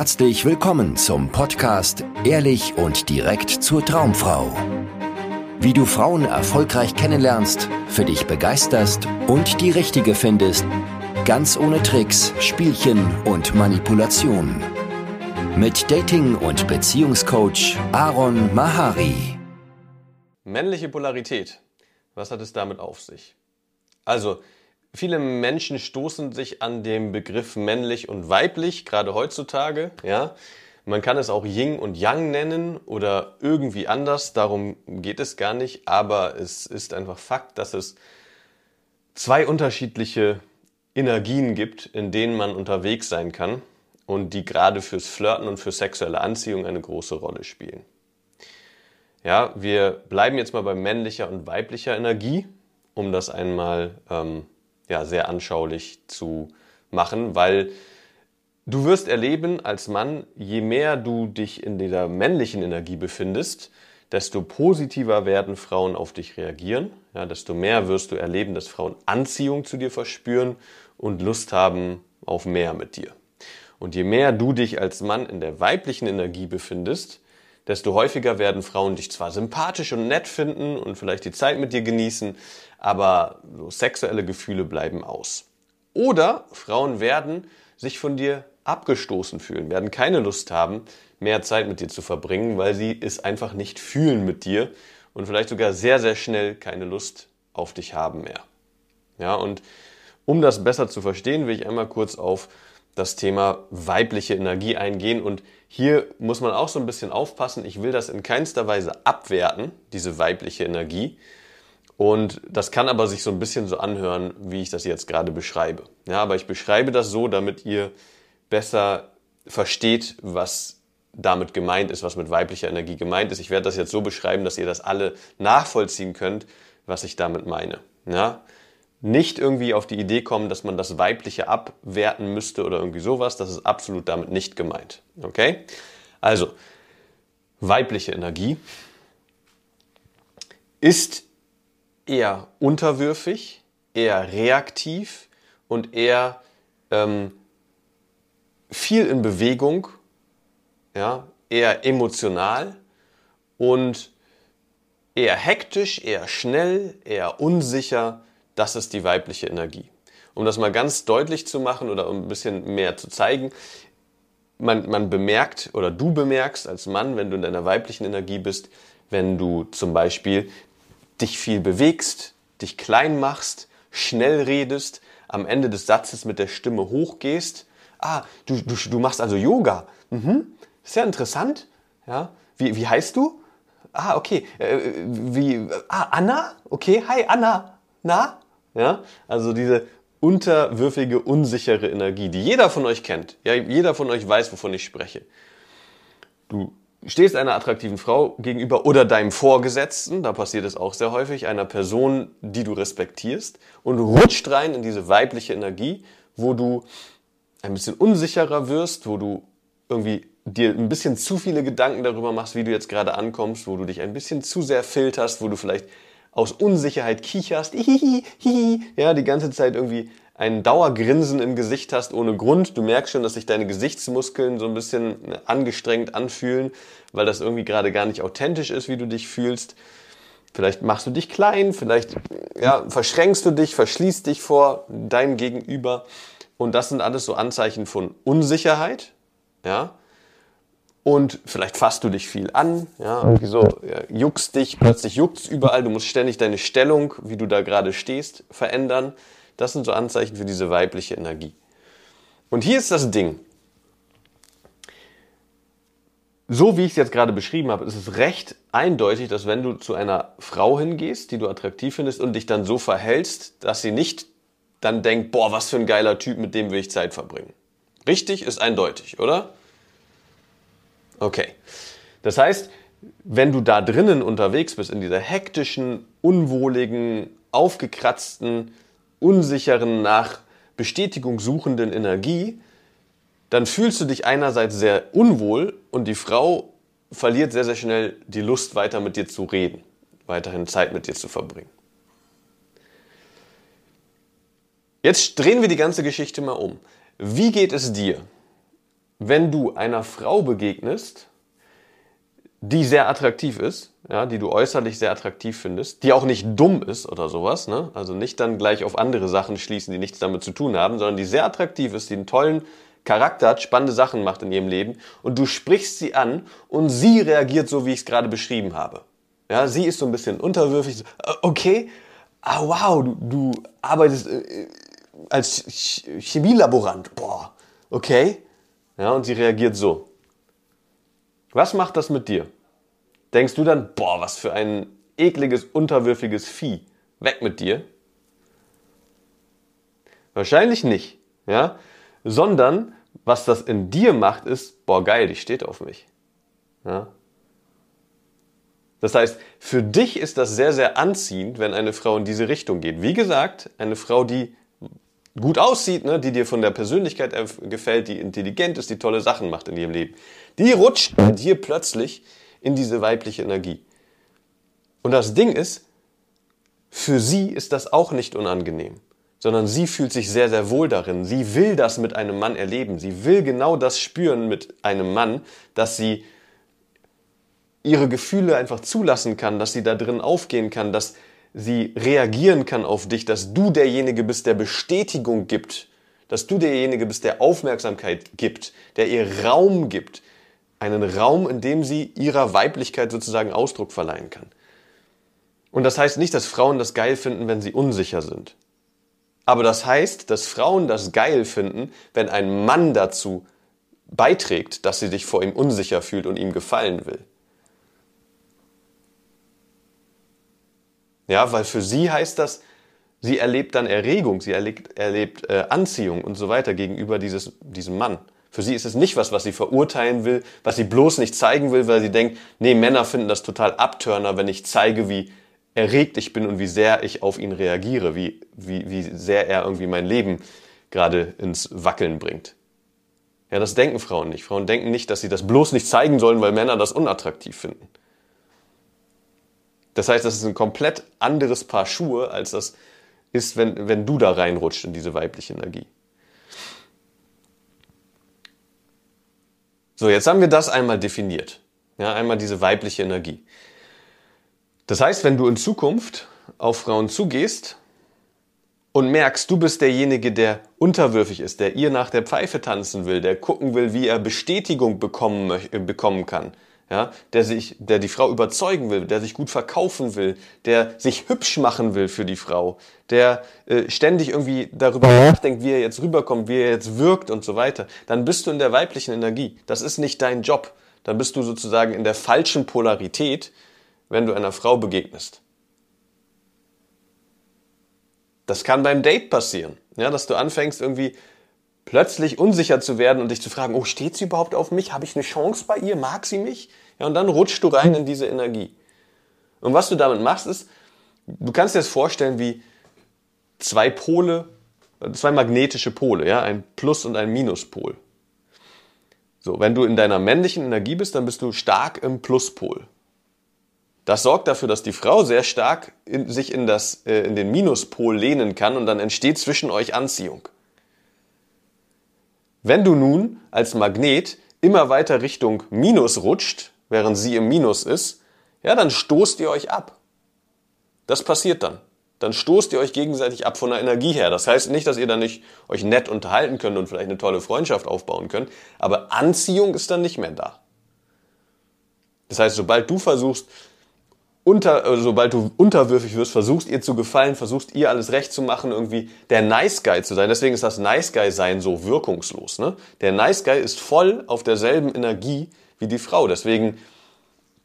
Herzlich willkommen zum Podcast Ehrlich und direkt zur Traumfrau. Wie du Frauen erfolgreich kennenlernst, für dich begeisterst und die richtige findest, ganz ohne Tricks, Spielchen und Manipulation. Mit Dating- und Beziehungscoach Aaron Mahari. Männliche Polarität. Was hat es damit auf sich? Also, Viele Menschen stoßen sich an dem Begriff männlich und weiblich, gerade heutzutage, ja. Man kann es auch Yin und Yang nennen oder irgendwie anders, darum geht es gar nicht, aber es ist einfach Fakt, dass es zwei unterschiedliche Energien gibt, in denen man unterwegs sein kann und die gerade fürs Flirten und für sexuelle Anziehung eine große Rolle spielen. Ja, wir bleiben jetzt mal bei männlicher und weiblicher Energie, um das einmal ähm, ja, sehr anschaulich zu machen, weil du wirst erleben als Mann, je mehr du dich in dieser männlichen Energie befindest, desto positiver werden Frauen auf dich reagieren, ja, desto mehr wirst du erleben, dass Frauen Anziehung zu dir verspüren und Lust haben auf mehr mit dir. Und je mehr du dich als Mann in der weiblichen Energie befindest, desto häufiger werden Frauen dich zwar sympathisch und nett finden und vielleicht die Zeit mit dir genießen, aber so sexuelle Gefühle bleiben aus. Oder Frauen werden sich von dir abgestoßen fühlen, werden keine Lust haben, mehr Zeit mit dir zu verbringen, weil sie es einfach nicht fühlen mit dir und vielleicht sogar sehr, sehr schnell keine Lust auf dich haben mehr. Ja, und um das besser zu verstehen, will ich einmal kurz auf das Thema weibliche Energie eingehen. Und hier muss man auch so ein bisschen aufpassen. Ich will das in keinster Weise abwerten, diese weibliche Energie. Und das kann aber sich so ein bisschen so anhören, wie ich das jetzt gerade beschreibe. Ja, aber ich beschreibe das so, damit ihr besser versteht, was damit gemeint ist, was mit weiblicher Energie gemeint ist. Ich werde das jetzt so beschreiben, dass ihr das alle nachvollziehen könnt, was ich damit meine. Ja? nicht irgendwie auf die Idee kommen, dass man das Weibliche abwerten müsste oder irgendwie sowas. Das ist absolut damit nicht gemeint. Okay? Also, weibliche Energie ist eher unterwürfig, eher reaktiv und eher ähm, viel in Bewegung, ja, eher emotional und eher hektisch, eher schnell, eher unsicher das ist die weibliche Energie. Um das mal ganz deutlich zu machen oder um ein bisschen mehr zu zeigen, man, man bemerkt oder du bemerkst als Mann, wenn du in deiner weiblichen Energie bist, wenn du zum Beispiel dich viel bewegst, dich klein machst, schnell redest, am Ende des Satzes mit der Stimme hochgehst. Ah, du, du, du machst also Yoga. Mhm. Sehr interessant. Ja. Wie, wie heißt du? Ah, okay. Äh, wie, ah, Anna? Okay, hi, Anna. Na? Ja? Also diese unterwürfige, unsichere Energie, die jeder von euch kennt. Ja, jeder von euch weiß, wovon ich spreche. Du stehst einer attraktiven Frau gegenüber oder deinem Vorgesetzten, da passiert es auch sehr häufig, einer Person, die du respektierst und rutscht rein in diese weibliche Energie, wo du ein bisschen unsicherer wirst, wo du irgendwie dir ein bisschen zu viele Gedanken darüber machst, wie du jetzt gerade ankommst, wo du dich ein bisschen zu sehr filterst, wo du vielleicht aus Unsicherheit kicherst, hihi, hihi, ja, die ganze Zeit irgendwie ein Dauergrinsen im Gesicht hast ohne Grund. Du merkst schon, dass sich deine Gesichtsmuskeln so ein bisschen angestrengt anfühlen, weil das irgendwie gerade gar nicht authentisch ist, wie du dich fühlst. Vielleicht machst du dich klein, vielleicht ja, verschränkst du dich, verschließt dich vor deinem Gegenüber. Und das sind alles so Anzeichen von Unsicherheit. Ja, und vielleicht fasst du dich viel an, ja, so, ja, juckst dich, plötzlich juckt's überall, du musst ständig deine Stellung, wie du da gerade stehst, verändern. Das sind so Anzeichen für diese weibliche Energie. Und hier ist das Ding. So wie ich es jetzt gerade beschrieben habe, ist es recht eindeutig, dass wenn du zu einer Frau hingehst, die du attraktiv findest und dich dann so verhältst, dass sie nicht dann denkt, boah, was für ein geiler Typ, mit dem will ich Zeit verbringen. Richtig ist eindeutig, oder? Okay. Das heißt, wenn du da drinnen unterwegs bist, in dieser hektischen, unwohligen, aufgekratzten, unsicheren, nach Bestätigung suchenden Energie, dann fühlst du dich einerseits sehr unwohl und die Frau verliert sehr, sehr schnell die Lust, weiter mit dir zu reden, weiterhin Zeit mit dir zu verbringen. Jetzt drehen wir die ganze Geschichte mal um. Wie geht es dir, wenn du einer Frau begegnest, die sehr attraktiv ist, ja, die du äußerlich sehr attraktiv findest, die auch nicht dumm ist oder sowas, ne? Also nicht dann gleich auf andere Sachen schließen, die nichts damit zu tun haben, sondern die sehr attraktiv ist, die einen tollen Charakter hat, spannende Sachen macht in ihrem Leben und du sprichst sie an und sie reagiert so, wie ich es gerade beschrieben habe. Ja, sie ist so ein bisschen unterwürfig, äh, okay, ah wow, du, du arbeitest äh, als Chemielaborant, boah, okay. Ja, und sie reagiert so. Was macht das mit dir? Denkst du dann, boah, was für ein ekliges, unterwürfiges Vieh. Weg mit dir? Wahrscheinlich nicht, ja? Sondern, was das in dir macht, ist, boah, geil, die steht auf mich. Ja? Das heißt, für dich ist das sehr, sehr anziehend, wenn eine Frau in diese Richtung geht. Wie gesagt, eine Frau, die gut aussieht, ne, die dir von der Persönlichkeit gefällt, die intelligent ist, die tolle Sachen macht in ihrem Leben, die rutscht bei dir plötzlich in diese weibliche Energie. Und das Ding ist, für sie ist das auch nicht unangenehm, sondern sie fühlt sich sehr, sehr wohl darin. Sie will das mit einem Mann erleben. Sie will genau das spüren mit einem Mann, dass sie ihre Gefühle einfach zulassen kann, dass sie da drin aufgehen kann, dass sie reagieren kann auf dich, dass du derjenige bist, der Bestätigung gibt, dass du derjenige bist, der Aufmerksamkeit gibt, der ihr Raum gibt, einen Raum, in dem sie ihrer Weiblichkeit sozusagen Ausdruck verleihen kann. Und das heißt nicht, dass Frauen das geil finden, wenn sie unsicher sind. Aber das heißt, dass Frauen das geil finden, wenn ein Mann dazu beiträgt, dass sie sich vor ihm unsicher fühlt und ihm gefallen will. Ja, weil für sie heißt das, sie erlebt dann Erregung, sie erlebt, erlebt äh, Anziehung und so weiter gegenüber dieses, diesem Mann. Für sie ist es nicht was, was sie verurteilen will, was sie bloß nicht zeigen will, weil sie denkt, nee, Männer finden das total abtörner, wenn ich zeige, wie erregt ich bin und wie sehr ich auf ihn reagiere, wie, wie, wie sehr er irgendwie mein Leben gerade ins Wackeln bringt. Ja, das denken Frauen nicht. Frauen denken nicht, dass sie das bloß nicht zeigen sollen, weil Männer das unattraktiv finden. Das heißt, das ist ein komplett anderes Paar Schuhe, als das ist, wenn, wenn du da reinrutscht in diese weibliche Energie. So, jetzt haben wir das einmal definiert. Ja, einmal diese weibliche Energie. Das heißt, wenn du in Zukunft auf Frauen zugehst und merkst, du bist derjenige, der unterwürfig ist, der ihr nach der Pfeife tanzen will, der gucken will, wie er Bestätigung bekommen, bekommen kann, ja, der sich, der die Frau überzeugen will, der sich gut verkaufen will, der sich hübsch machen will für die Frau, der äh, ständig irgendwie darüber nachdenkt, wie er jetzt rüberkommt, wie er jetzt wirkt und so weiter, dann bist du in der weiblichen Energie. Das ist nicht dein Job. Dann bist du sozusagen in der falschen Polarität, wenn du einer Frau begegnest. Das kann beim Date passieren, ja, dass du anfängst irgendwie plötzlich unsicher zu werden und dich zu fragen, oh, steht sie überhaupt auf mich? Habe ich eine Chance bei ihr? Mag sie mich? Ja, und dann rutschst du rein in diese Energie. Und was du damit machst, ist, du kannst dir das vorstellen wie zwei Pole, zwei magnetische Pole, ja, ein Plus- und ein Minuspol. So, wenn du in deiner männlichen Energie bist, dann bist du stark im Pluspol. Das sorgt dafür, dass die Frau sehr stark in, sich in, das, äh, in den Minuspol lehnen kann und dann entsteht zwischen euch Anziehung. Wenn du nun als Magnet immer weiter Richtung Minus rutscht, während sie im Minus ist, ja, dann stoßt ihr euch ab. Das passiert dann. Dann stoßt ihr euch gegenseitig ab von der Energie her. Das heißt nicht, dass ihr dann nicht euch nett unterhalten könnt und vielleicht eine tolle Freundschaft aufbauen könnt, aber Anziehung ist dann nicht mehr da. Das heißt, sobald du versuchst, unter, äh, sobald du unterwürfig wirst, versuchst ihr zu gefallen, versuchst ihr alles recht zu machen, irgendwie der Nice Guy zu sein. Deswegen ist das Nice Guy sein so wirkungslos. Ne? Der Nice Guy ist voll auf derselben Energie wie die Frau. Deswegen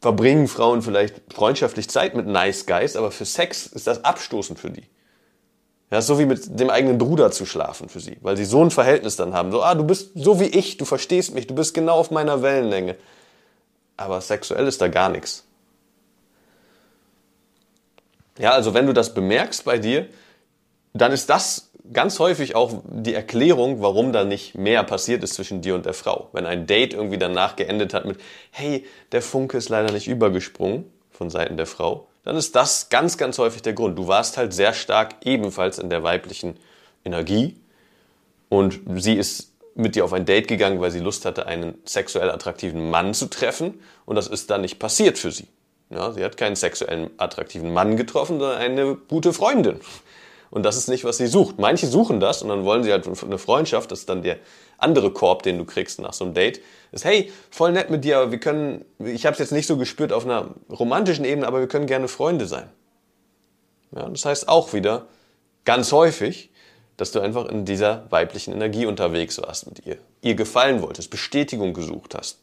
verbringen Frauen vielleicht freundschaftlich Zeit mit Nice Guys, aber für Sex ist das abstoßend für die. Ja, so wie mit dem eigenen Bruder zu schlafen für sie, weil sie so ein Verhältnis dann haben. So, ah, du bist so wie ich, du verstehst mich, du bist genau auf meiner Wellenlänge. Aber sexuell ist da gar nichts. Ja, also wenn du das bemerkst bei dir, dann ist das ganz häufig auch die Erklärung, warum da nicht mehr passiert ist zwischen dir und der Frau. Wenn ein Date irgendwie danach geendet hat mit, hey, der Funke ist leider nicht übergesprungen von Seiten der Frau, dann ist das ganz, ganz häufig der Grund. Du warst halt sehr stark ebenfalls in der weiblichen Energie und sie ist mit dir auf ein Date gegangen, weil sie Lust hatte, einen sexuell attraktiven Mann zu treffen. Und das ist dann nicht passiert für sie. Ja, sie hat keinen sexuellen attraktiven Mann getroffen, sondern eine gute Freundin. Und das ist nicht, was sie sucht. Manche suchen das und dann wollen sie halt eine Freundschaft. Das ist dann der andere Korb, den du kriegst nach so einem Date. Ist, hey, voll nett mit dir, aber wir können, ich habe es jetzt nicht so gespürt auf einer romantischen Ebene, aber wir können gerne Freunde sein. Ja, das heißt auch wieder, ganz häufig, dass du einfach in dieser weiblichen Energie unterwegs warst mit ihr, ihr gefallen wolltest, Bestätigung gesucht hast.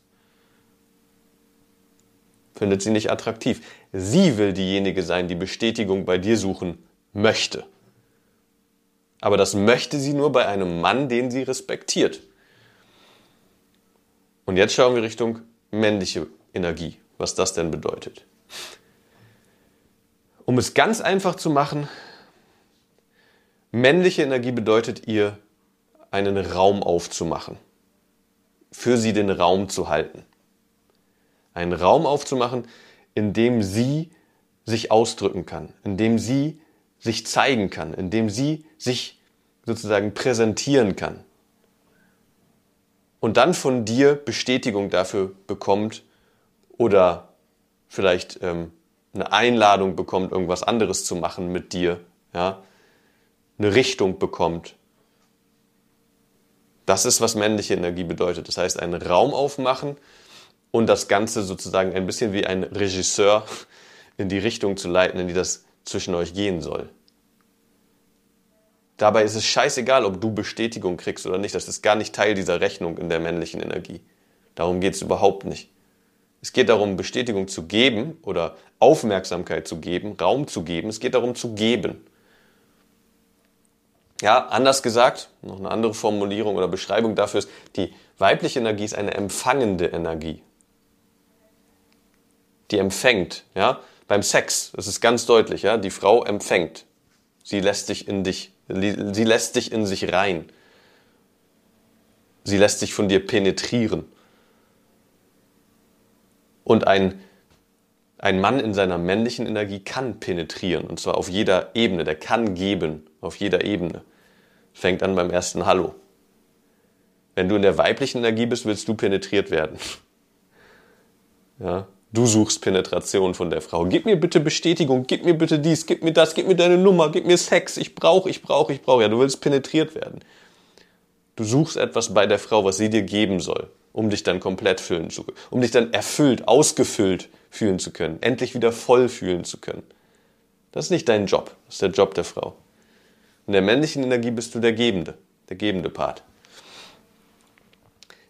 Findet sie nicht attraktiv. Sie will diejenige sein, die Bestätigung bei dir suchen möchte. Aber das möchte sie nur bei einem Mann, den sie respektiert. Und jetzt schauen wir Richtung männliche Energie, was das denn bedeutet. Um es ganz einfach zu machen, männliche Energie bedeutet ihr, einen Raum aufzumachen, für sie den Raum zu halten. Einen Raum aufzumachen, in dem sie sich ausdrücken kann, in dem sie sich zeigen kann, in dem sie sich sozusagen präsentieren kann. Und dann von dir Bestätigung dafür bekommt oder vielleicht ähm, eine Einladung bekommt, irgendwas anderes zu machen mit dir, ja, eine Richtung bekommt. Das ist, was männliche Energie bedeutet. Das heißt, einen Raum aufmachen und das Ganze sozusagen ein bisschen wie ein Regisseur in die Richtung zu leiten, in die das zwischen euch gehen soll. Dabei ist es scheißegal, ob du Bestätigung kriegst oder nicht. Das ist gar nicht Teil dieser Rechnung in der männlichen Energie. Darum geht es überhaupt nicht. Es geht darum, Bestätigung zu geben oder Aufmerksamkeit zu geben, Raum zu geben. Es geht darum zu geben. Ja, anders gesagt, noch eine andere Formulierung oder Beschreibung dafür ist, die weibliche Energie ist eine empfangende Energie. Die empfängt, ja. Beim Sex, das ist ganz deutlich, ja. Die Frau empfängt. Sie lässt dich in dich, sie lässt dich in sich rein. Sie lässt sich von dir penetrieren. Und ein, ein Mann in seiner männlichen Energie kann penetrieren, und zwar auf jeder Ebene. Der kann geben, auf jeder Ebene. Fängt an beim ersten Hallo. Wenn du in der weiblichen Energie bist, willst du penetriert werden. Ja, du suchst Penetration von der Frau. Gib mir bitte Bestätigung, gib mir bitte dies, gib mir das, gib mir deine Nummer, gib mir Sex. Ich brauche, ich brauche, ich brauche. Ja, du willst penetriert werden. Du suchst etwas bei der Frau, was sie dir geben soll um dich dann komplett fühlen zu können, um dich dann erfüllt, ausgefüllt fühlen zu können, endlich wieder voll fühlen zu können. Das ist nicht dein Job, das ist der Job der Frau. In der männlichen Energie bist du der Gebende, der gebende Part.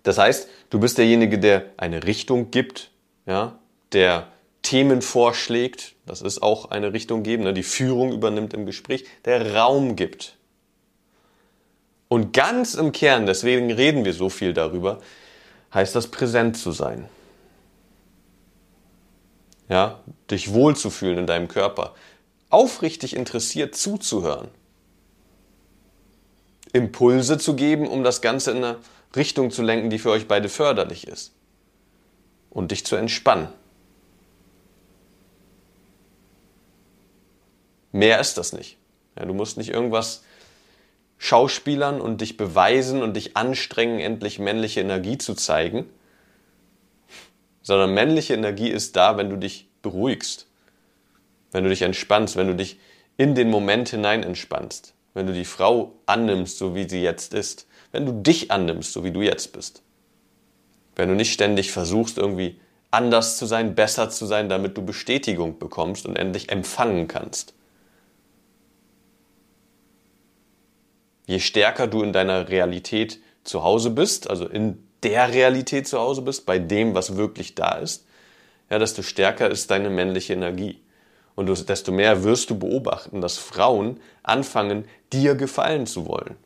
Das heißt, du bist derjenige, der eine Richtung gibt, ja, der Themen vorschlägt, das ist auch eine Richtung geben, ne, die Führung übernimmt im Gespräch, der Raum gibt. Und ganz im Kern, deswegen reden wir so viel darüber, heißt das präsent zu sein. Ja, dich wohlzufühlen in deinem Körper, aufrichtig interessiert zuzuhören, Impulse zu geben, um das Ganze in eine Richtung zu lenken, die für euch beide förderlich ist und dich zu entspannen. Mehr ist das nicht. Ja, du musst nicht irgendwas Schauspielern und dich beweisen und dich anstrengen, endlich männliche Energie zu zeigen, sondern männliche Energie ist da, wenn du dich beruhigst, wenn du dich entspannst, wenn du dich in den Moment hinein entspannst, wenn du die Frau annimmst, so wie sie jetzt ist, wenn du dich annimmst, so wie du jetzt bist. Wenn du nicht ständig versuchst, irgendwie anders zu sein, besser zu sein, damit du Bestätigung bekommst und endlich empfangen kannst. Je stärker du in deiner Realität zu Hause bist, also in der Realität zu Hause bist, bei dem, was wirklich da ist, ja, desto stärker ist deine männliche Energie. Und desto mehr wirst du beobachten, dass Frauen anfangen, dir gefallen zu wollen.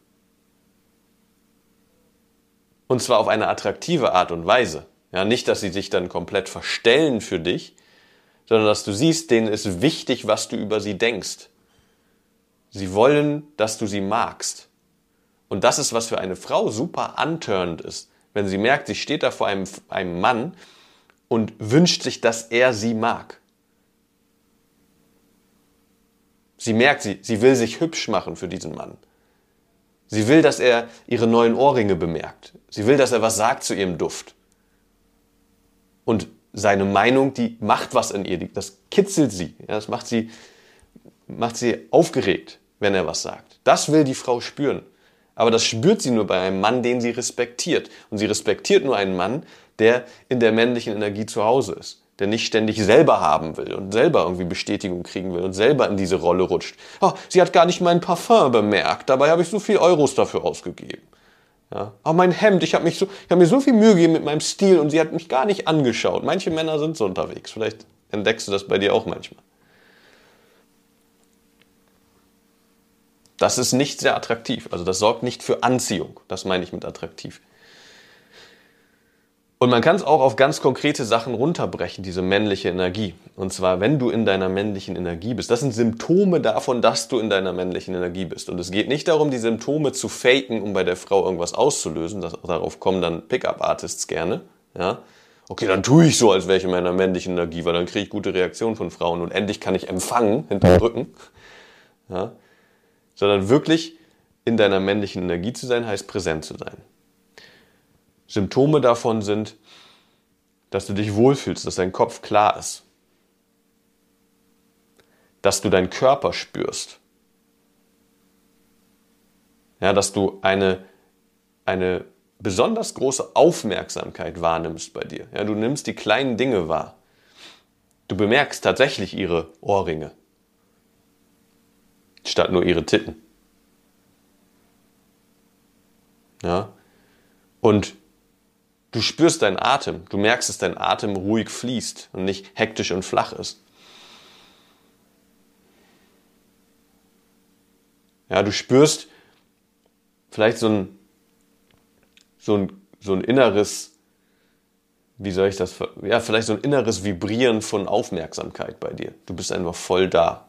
Und zwar auf eine attraktive Art und Weise. Ja, nicht, dass sie sich dann komplett verstellen für dich, sondern dass du siehst, denen ist wichtig, was du über sie denkst. Sie wollen, dass du sie magst. Und das ist, was für eine Frau super unturned ist. Wenn sie merkt, sie steht da vor einem, einem Mann und wünscht sich, dass er sie mag. Sie merkt, sie, sie will sich hübsch machen für diesen Mann. Sie will, dass er ihre neuen Ohrringe bemerkt. Sie will, dass er was sagt zu ihrem Duft. Und seine Meinung, die macht was in ihr, das kitzelt sie, das macht sie, macht sie aufgeregt, wenn er was sagt. Das will die Frau spüren. Aber das spürt sie nur bei einem Mann, den sie respektiert. Und sie respektiert nur einen Mann, der in der männlichen Energie zu Hause ist der nicht ständig selber haben will und selber irgendwie Bestätigung kriegen will und selber in diese Rolle rutscht. Oh, sie hat gar nicht mein Parfum bemerkt, dabei habe ich so viel Euros dafür ausgegeben. Ja. Oh, mein Hemd, ich habe mich so, ich habe mir so viel Mühe gegeben mit meinem Stil und sie hat mich gar nicht angeschaut. Manche Männer sind so unterwegs. Vielleicht entdeckst du das bei dir auch manchmal. Das ist nicht sehr attraktiv. Also das sorgt nicht für Anziehung. Das meine ich mit attraktiv. Und man kann es auch auf ganz konkrete Sachen runterbrechen, diese männliche Energie. Und zwar, wenn du in deiner männlichen Energie bist. Das sind Symptome davon, dass du in deiner männlichen Energie bist. Und es geht nicht darum, die Symptome zu faken, um bei der Frau irgendwas auszulösen. Das, darauf kommen dann Pickup-Artists gerne. Ja? Okay, dann tue ich so, als wäre ich in meiner männlichen Energie, weil dann kriege ich gute Reaktionen von Frauen und endlich kann ich empfangen hinterm Rücken. Ja? Sondern wirklich in deiner männlichen Energie zu sein, heißt präsent zu sein. Symptome davon sind, dass du dich wohlfühlst, dass dein Kopf klar ist, dass du deinen Körper spürst, ja, dass du eine, eine besonders große Aufmerksamkeit wahrnimmst bei dir. Ja, du nimmst die kleinen Dinge wahr. Du bemerkst tatsächlich ihre Ohrringe, statt nur ihre Titten. Ja, und Du spürst deinen Atem. Du merkst, dass dein Atem ruhig fließt und nicht hektisch und flach ist. Ja, du spürst vielleicht so ein, so ein, so ein inneres, wie soll ich das, ja, vielleicht so ein inneres Vibrieren von Aufmerksamkeit bei dir. Du bist einfach voll da.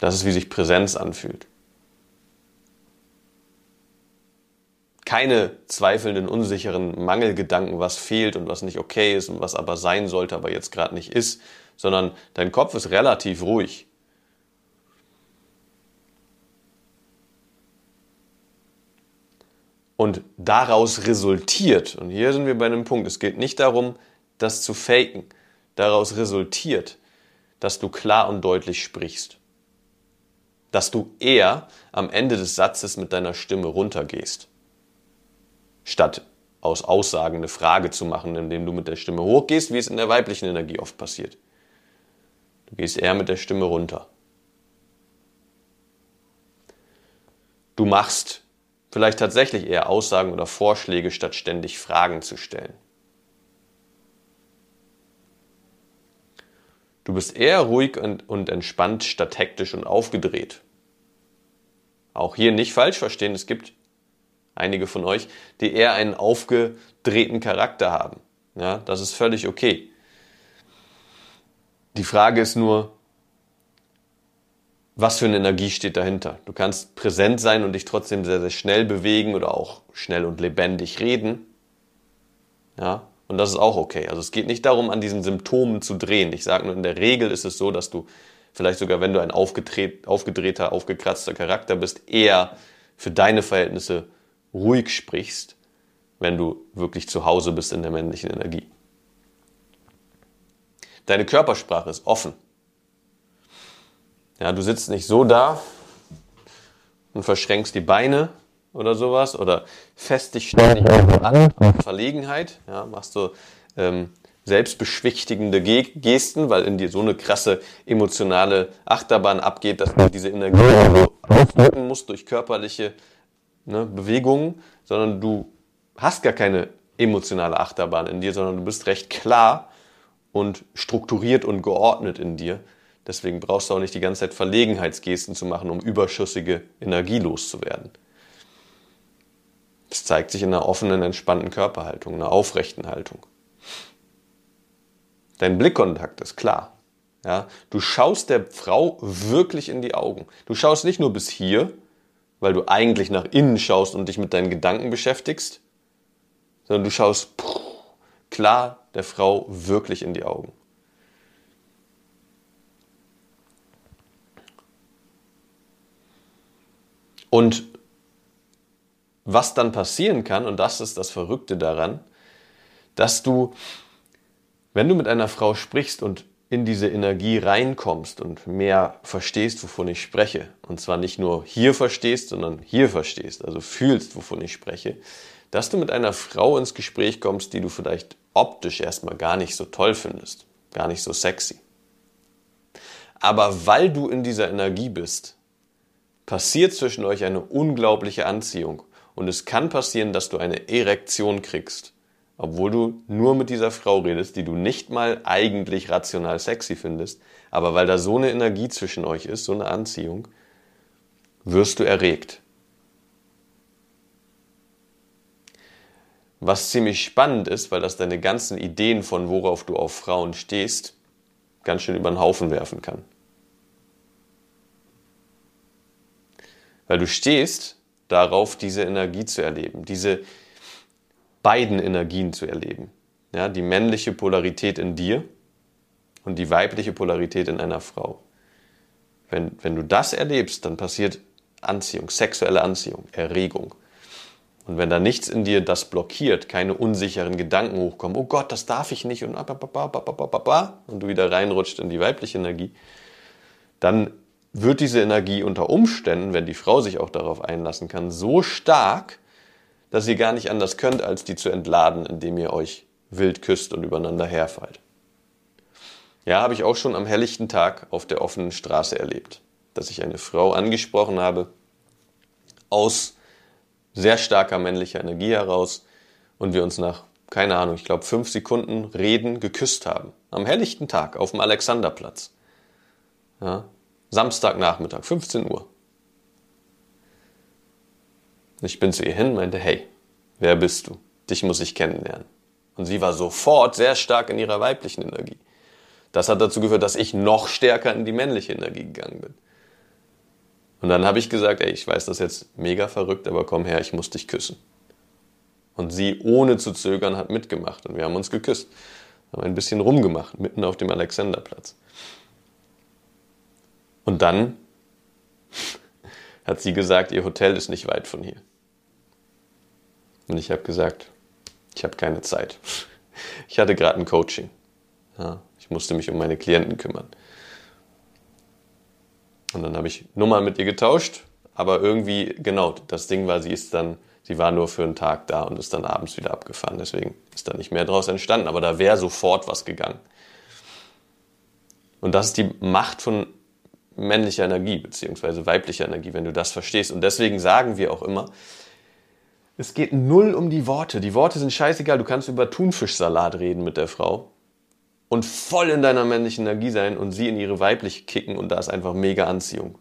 Das ist, wie sich Präsenz anfühlt. keine zweifelnden, unsicheren Mangelgedanken, was fehlt und was nicht okay ist und was aber sein sollte, aber jetzt gerade nicht ist, sondern dein Kopf ist relativ ruhig. Und daraus resultiert, und hier sind wir bei einem Punkt, es geht nicht darum, das zu faken, daraus resultiert, dass du klar und deutlich sprichst. Dass du eher am Ende des Satzes mit deiner Stimme runtergehst statt aus Aussagen eine Frage zu machen, indem du mit der Stimme hochgehst, wie es in der weiblichen Energie oft passiert. Du gehst eher mit der Stimme runter. Du machst vielleicht tatsächlich eher Aussagen oder Vorschläge, statt ständig Fragen zu stellen. Du bist eher ruhig und, und entspannt statt hektisch und aufgedreht. Auch hier nicht falsch verstehen, es gibt einige von euch, die eher einen aufgedrehten Charakter haben. Ja, das ist völlig okay. Die Frage ist nur, was für eine Energie steht dahinter? Du kannst präsent sein und dich trotzdem sehr, sehr schnell bewegen oder auch schnell und lebendig reden. Ja, und das ist auch okay. Also es geht nicht darum, an diesen Symptomen zu drehen. Ich sage nur, in der Regel ist es so, dass du vielleicht sogar, wenn du ein aufgedrehter, aufgekratzter Charakter bist, eher für deine Verhältnisse ruhig sprichst, wenn du wirklich zu Hause bist in der männlichen Energie. Deine Körpersprache ist offen. Ja, du sitzt nicht so da und verschränkst die Beine oder sowas oder fest dich ständig an, Verlegenheit, ja, machst du ähm, selbstbeschwichtigende Gesten, weil in dir so eine krasse emotionale Achterbahn abgeht, dass du diese Energie aufdrücken musst durch körperliche ne, Bewegungen, sondern du hast gar keine emotionale Achterbahn in dir, sondern du bist recht klar und strukturiert und geordnet in dir. Deswegen brauchst du auch nicht die ganze Zeit Verlegenheitsgesten zu machen, um überschüssige Energie loszuwerden. Das zeigt sich in einer offenen, entspannten Körperhaltung, einer aufrechten Haltung. Dein Blickkontakt ist klar. Ja, du schaust der Frau wirklich in die Augen. Du schaust nicht nur bis hier, weil du eigentlich nach innen schaust und dich mit deinen Gedanken beschäftigst, sondern du schaust klar der Frau wirklich in die Augen. Und was dann passieren kann, und das ist das Verrückte daran, dass du, wenn du mit einer Frau sprichst und in diese Energie reinkommst und mehr verstehst, wovon ich spreche, und zwar nicht nur hier verstehst, sondern hier verstehst, also fühlst, wovon ich spreche, dass du mit einer Frau ins Gespräch kommst, die du vielleicht optisch erstmal gar nicht so toll findest, gar nicht so sexy. Aber weil du in dieser Energie bist, passiert zwischen euch eine unglaubliche Anziehung und es kann passieren, dass du eine Erektion kriegst, obwohl du nur mit dieser Frau redest, die du nicht mal eigentlich rational sexy findest, aber weil da so eine Energie zwischen euch ist, so eine Anziehung, wirst du erregt. Was ziemlich spannend ist, weil das deine ganzen Ideen von worauf du auf Frauen stehst, ganz schön über den Haufen werfen kann. Weil du stehst darauf, diese Energie zu erleben, diese beiden Energien zu erleben. Ja, die männliche Polarität in dir und die weibliche Polarität in einer Frau. Wenn, wenn du das erlebst, dann passiert Anziehung, sexuelle Anziehung, Erregung. Und wenn da nichts in dir das blockiert, keine unsicheren Gedanken hochkommen, oh Gott, das darf ich nicht und und du wieder reinrutscht in die weibliche Energie, dann wird diese Energie unter Umständen, wenn die Frau sich auch darauf einlassen kann, so stark, dass ihr gar nicht anders könnt, als die zu entladen, indem ihr euch wild küsst und übereinander herfallt. Ja, habe ich auch schon am helllichten Tag auf der offenen Straße erlebt, dass ich eine Frau angesprochen habe, aus sehr starker männlicher Energie heraus und wir uns nach, keine Ahnung, ich glaube fünf Sekunden Reden geküsst haben. Am helllichten Tag auf dem Alexanderplatz. Ja, Samstagnachmittag, 15 Uhr. Ich bin zu ihr hin, meinte, hey, wer bist du? Dich muss ich kennenlernen. Und sie war sofort sehr stark in ihrer weiblichen Energie. Das hat dazu geführt, dass ich noch stärker in die männliche Energie gegangen bin. Und dann habe ich gesagt, ey, ich weiß das jetzt mega verrückt, aber komm her, ich muss dich küssen. Und sie ohne zu zögern hat mitgemacht und wir haben uns geküsst. Haben ein bisschen rumgemacht, mitten auf dem Alexanderplatz. Und dann hat sie gesagt, ihr Hotel ist nicht weit von hier. Und ich habe gesagt, ich habe keine Zeit. Ich hatte gerade ein Coaching. Ja, ich musste mich um meine Klienten kümmern. Und dann habe ich Nummern mit ihr getauscht, aber irgendwie, genau, das Ding war, sie ist dann, sie war nur für einen Tag da und ist dann abends wieder abgefahren. Deswegen ist da nicht mehr draus entstanden, aber da wäre sofort was gegangen. Und das ist die Macht von männlicher Energie beziehungsweise weiblicher Energie, wenn du das verstehst. Und deswegen sagen wir auch immer, es geht null um die Worte. Die Worte sind scheißegal. Du kannst über Thunfischsalat reden mit der Frau und voll in deiner männlichen Energie sein und sie in ihre weibliche kicken und da ist einfach mega Anziehung.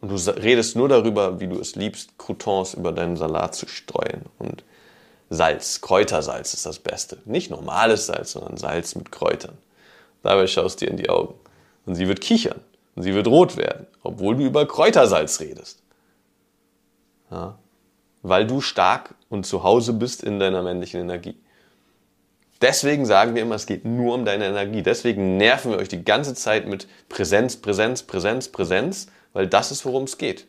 Und du redest nur darüber, wie du es liebst, Croutons über deinen Salat zu streuen und Salz, Kräutersalz ist das Beste. Nicht normales Salz, sondern Salz mit Kräutern. Dabei schaust du dir in die Augen. Und sie wird kichern. Und sie wird rot werden, obwohl du über Kräutersalz redest. Ja, weil du stark und zu Hause bist in deiner männlichen Energie. Deswegen sagen wir immer, es geht nur um deine Energie. Deswegen nerven wir euch die ganze Zeit mit Präsenz, Präsenz, Präsenz, Präsenz, weil das ist, worum es geht.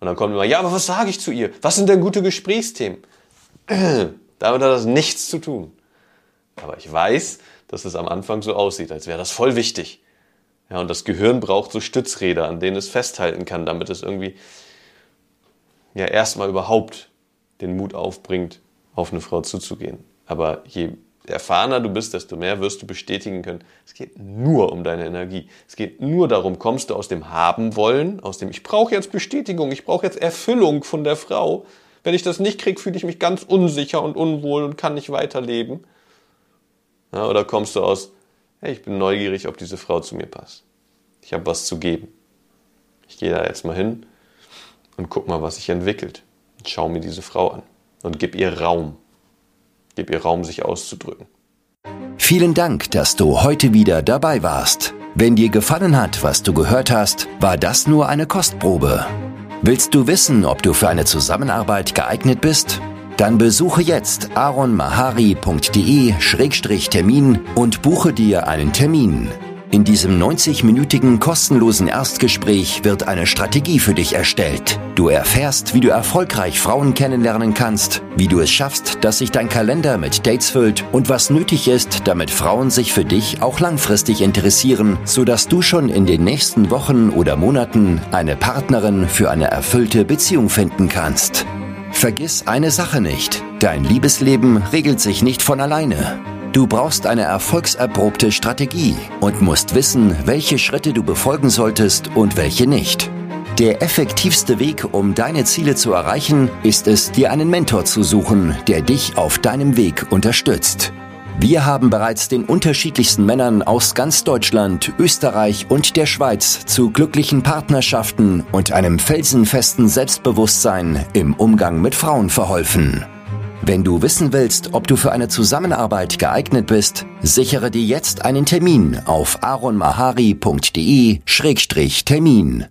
Und dann kommen immer, ja, aber was sage ich zu ihr? Was sind denn gute Gesprächsthemen? Damit hat das nichts zu tun. Aber ich weiß, dass es am Anfang so aussieht, als wäre das voll wichtig. Ja, und das Gehirn braucht so Stützräder, an denen es festhalten kann, damit es irgendwie ja erstmal überhaupt den Mut aufbringt, auf eine Frau zuzugehen. Aber je erfahrener du bist, desto mehr wirst du bestätigen können, es geht nur um deine Energie. Es geht nur darum, kommst du aus dem Haben wollen, aus dem ich brauche jetzt Bestätigung, ich brauche jetzt Erfüllung von der Frau. Wenn ich das nicht kriege, fühle ich mich ganz unsicher und unwohl und kann nicht weiterleben. Ja, oder kommst du aus, ich bin neugierig, ob diese Frau zu mir passt. Ich habe was zu geben. Ich gehe da jetzt mal hin und guck mal, was sich entwickelt. Und schau mir diese Frau an und gib ihr Raum. Gib ihr Raum, sich auszudrücken. Vielen Dank, dass du heute wieder dabei warst. Wenn dir gefallen hat, was du gehört hast, war das nur eine Kostprobe. Willst du wissen, ob du für eine Zusammenarbeit geeignet bist? Dann besuche jetzt aronmahari.de-termin und buche dir einen Termin. In diesem 90-minütigen kostenlosen Erstgespräch wird eine Strategie für dich erstellt. Du erfährst, wie du erfolgreich Frauen kennenlernen kannst, wie du es schaffst, dass sich dein Kalender mit Dates füllt und was nötig ist, damit Frauen sich für dich auch langfristig interessieren, sodass du schon in den nächsten Wochen oder Monaten eine Partnerin für eine erfüllte Beziehung finden kannst. Vergiss eine Sache nicht. Dein Liebesleben regelt sich nicht von alleine. Du brauchst eine erfolgserprobte Strategie und musst wissen, welche Schritte du befolgen solltest und welche nicht. Der effektivste Weg, um deine Ziele zu erreichen, ist es, dir einen Mentor zu suchen, der dich auf deinem Weg unterstützt. Wir haben bereits den unterschiedlichsten Männern aus ganz Deutschland, Österreich und der Schweiz zu glücklichen Partnerschaften und einem felsenfesten Selbstbewusstsein im Umgang mit Frauen verholfen. Wenn du wissen willst, ob du für eine Zusammenarbeit geeignet bist, sichere dir jetzt einen Termin auf aronmahari.de-termin.